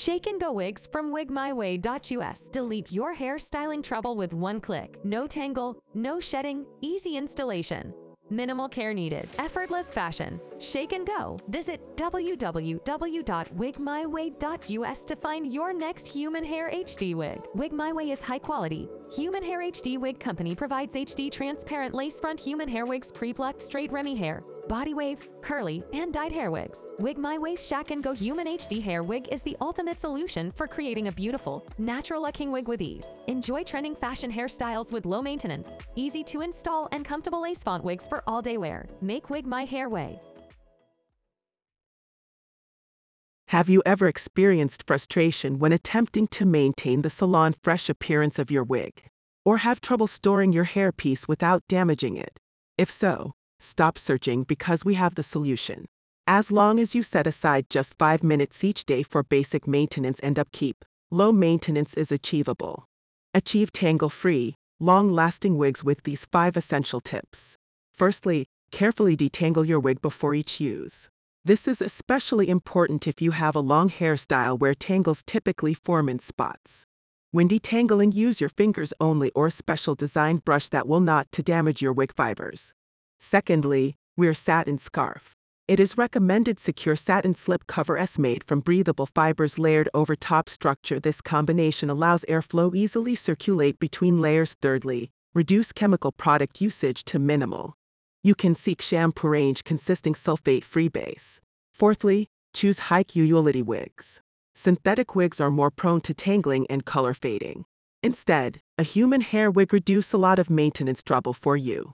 Shake and Go Wigs from wigmyway.us. Delete your hairstyling trouble with one click. No tangle, no shedding, easy installation. Minimal care needed. Effortless fashion. Shake and go. Visit www.wigmyway.us to find your next human hair HD wig. Wig My Way is high quality. Human Hair HD Wig Company provides HD transparent lace front human hair wigs, pre-plucked straight Remy hair, body wave, curly, and dyed hair wigs. Wig My Way's Shack and Go Human HD Hair Wig is the ultimate solution for creating a beautiful, natural looking wig with ease. Enjoy trending fashion hairstyles with low maintenance, easy to install, and comfortable lace font wigs for all day wear. Make Wig My Hair Way. Have you ever experienced frustration when attempting to maintain the salon fresh appearance of your wig? Or have trouble storing your hairpiece without damaging it? If so, stop searching because we have the solution. As long as you set aside just 5 minutes each day for basic maintenance and upkeep, low maintenance is achievable. Achieve tangle free, long lasting wigs with these 5 essential tips. Firstly, carefully detangle your wig before each use. This is especially important if you have a long hairstyle where tangles typically form in spots. When detangling, use your fingers only or a special designed brush that will not to damage your wig fibers. Secondly, wear satin scarf. It is recommended secure satin slip cover S made from breathable fibers layered over top structure. This combination allows airflow easily circulate between layers. Thirdly, reduce chemical product usage to minimal. You can seek shampoo range consisting sulfate-free base. Fourthly, choose high quality wigs. Synthetic wigs are more prone to tangling and color fading. Instead, a human hair wig reduce a lot of maintenance trouble for you.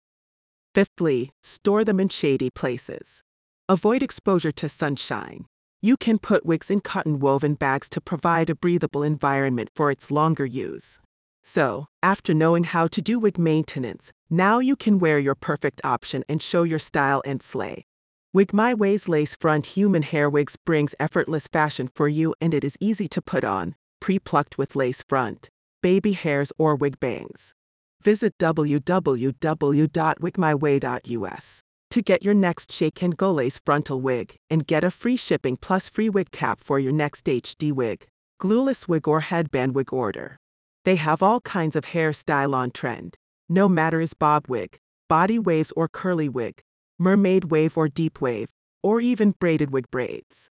Fifthly, store them in shady places. Avoid exposure to sunshine. You can put wigs in cotton woven bags to provide a breathable environment for its longer use. So, after knowing how to do wig maintenance, now you can wear your perfect option and show your style and slay. Wig My Way's lace front human hair wigs brings effortless fashion for you and it is easy to put on, pre-plucked with lace front, baby hairs or wig bangs. Visit www.wigmyway.us to get your next shake and go lace frontal wig and get a free shipping plus free wig cap for your next HD wig, glueless wig or headband wig order. They have all kinds of hairstyle on trend. No matter is bob wig, body waves or curly wig, mermaid wave or deep wave, or even braided wig braids.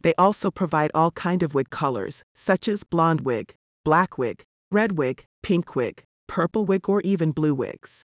They also provide all kind of wig colors, such as blonde wig, black wig, red wig, pink wig, purple wig or even blue wigs.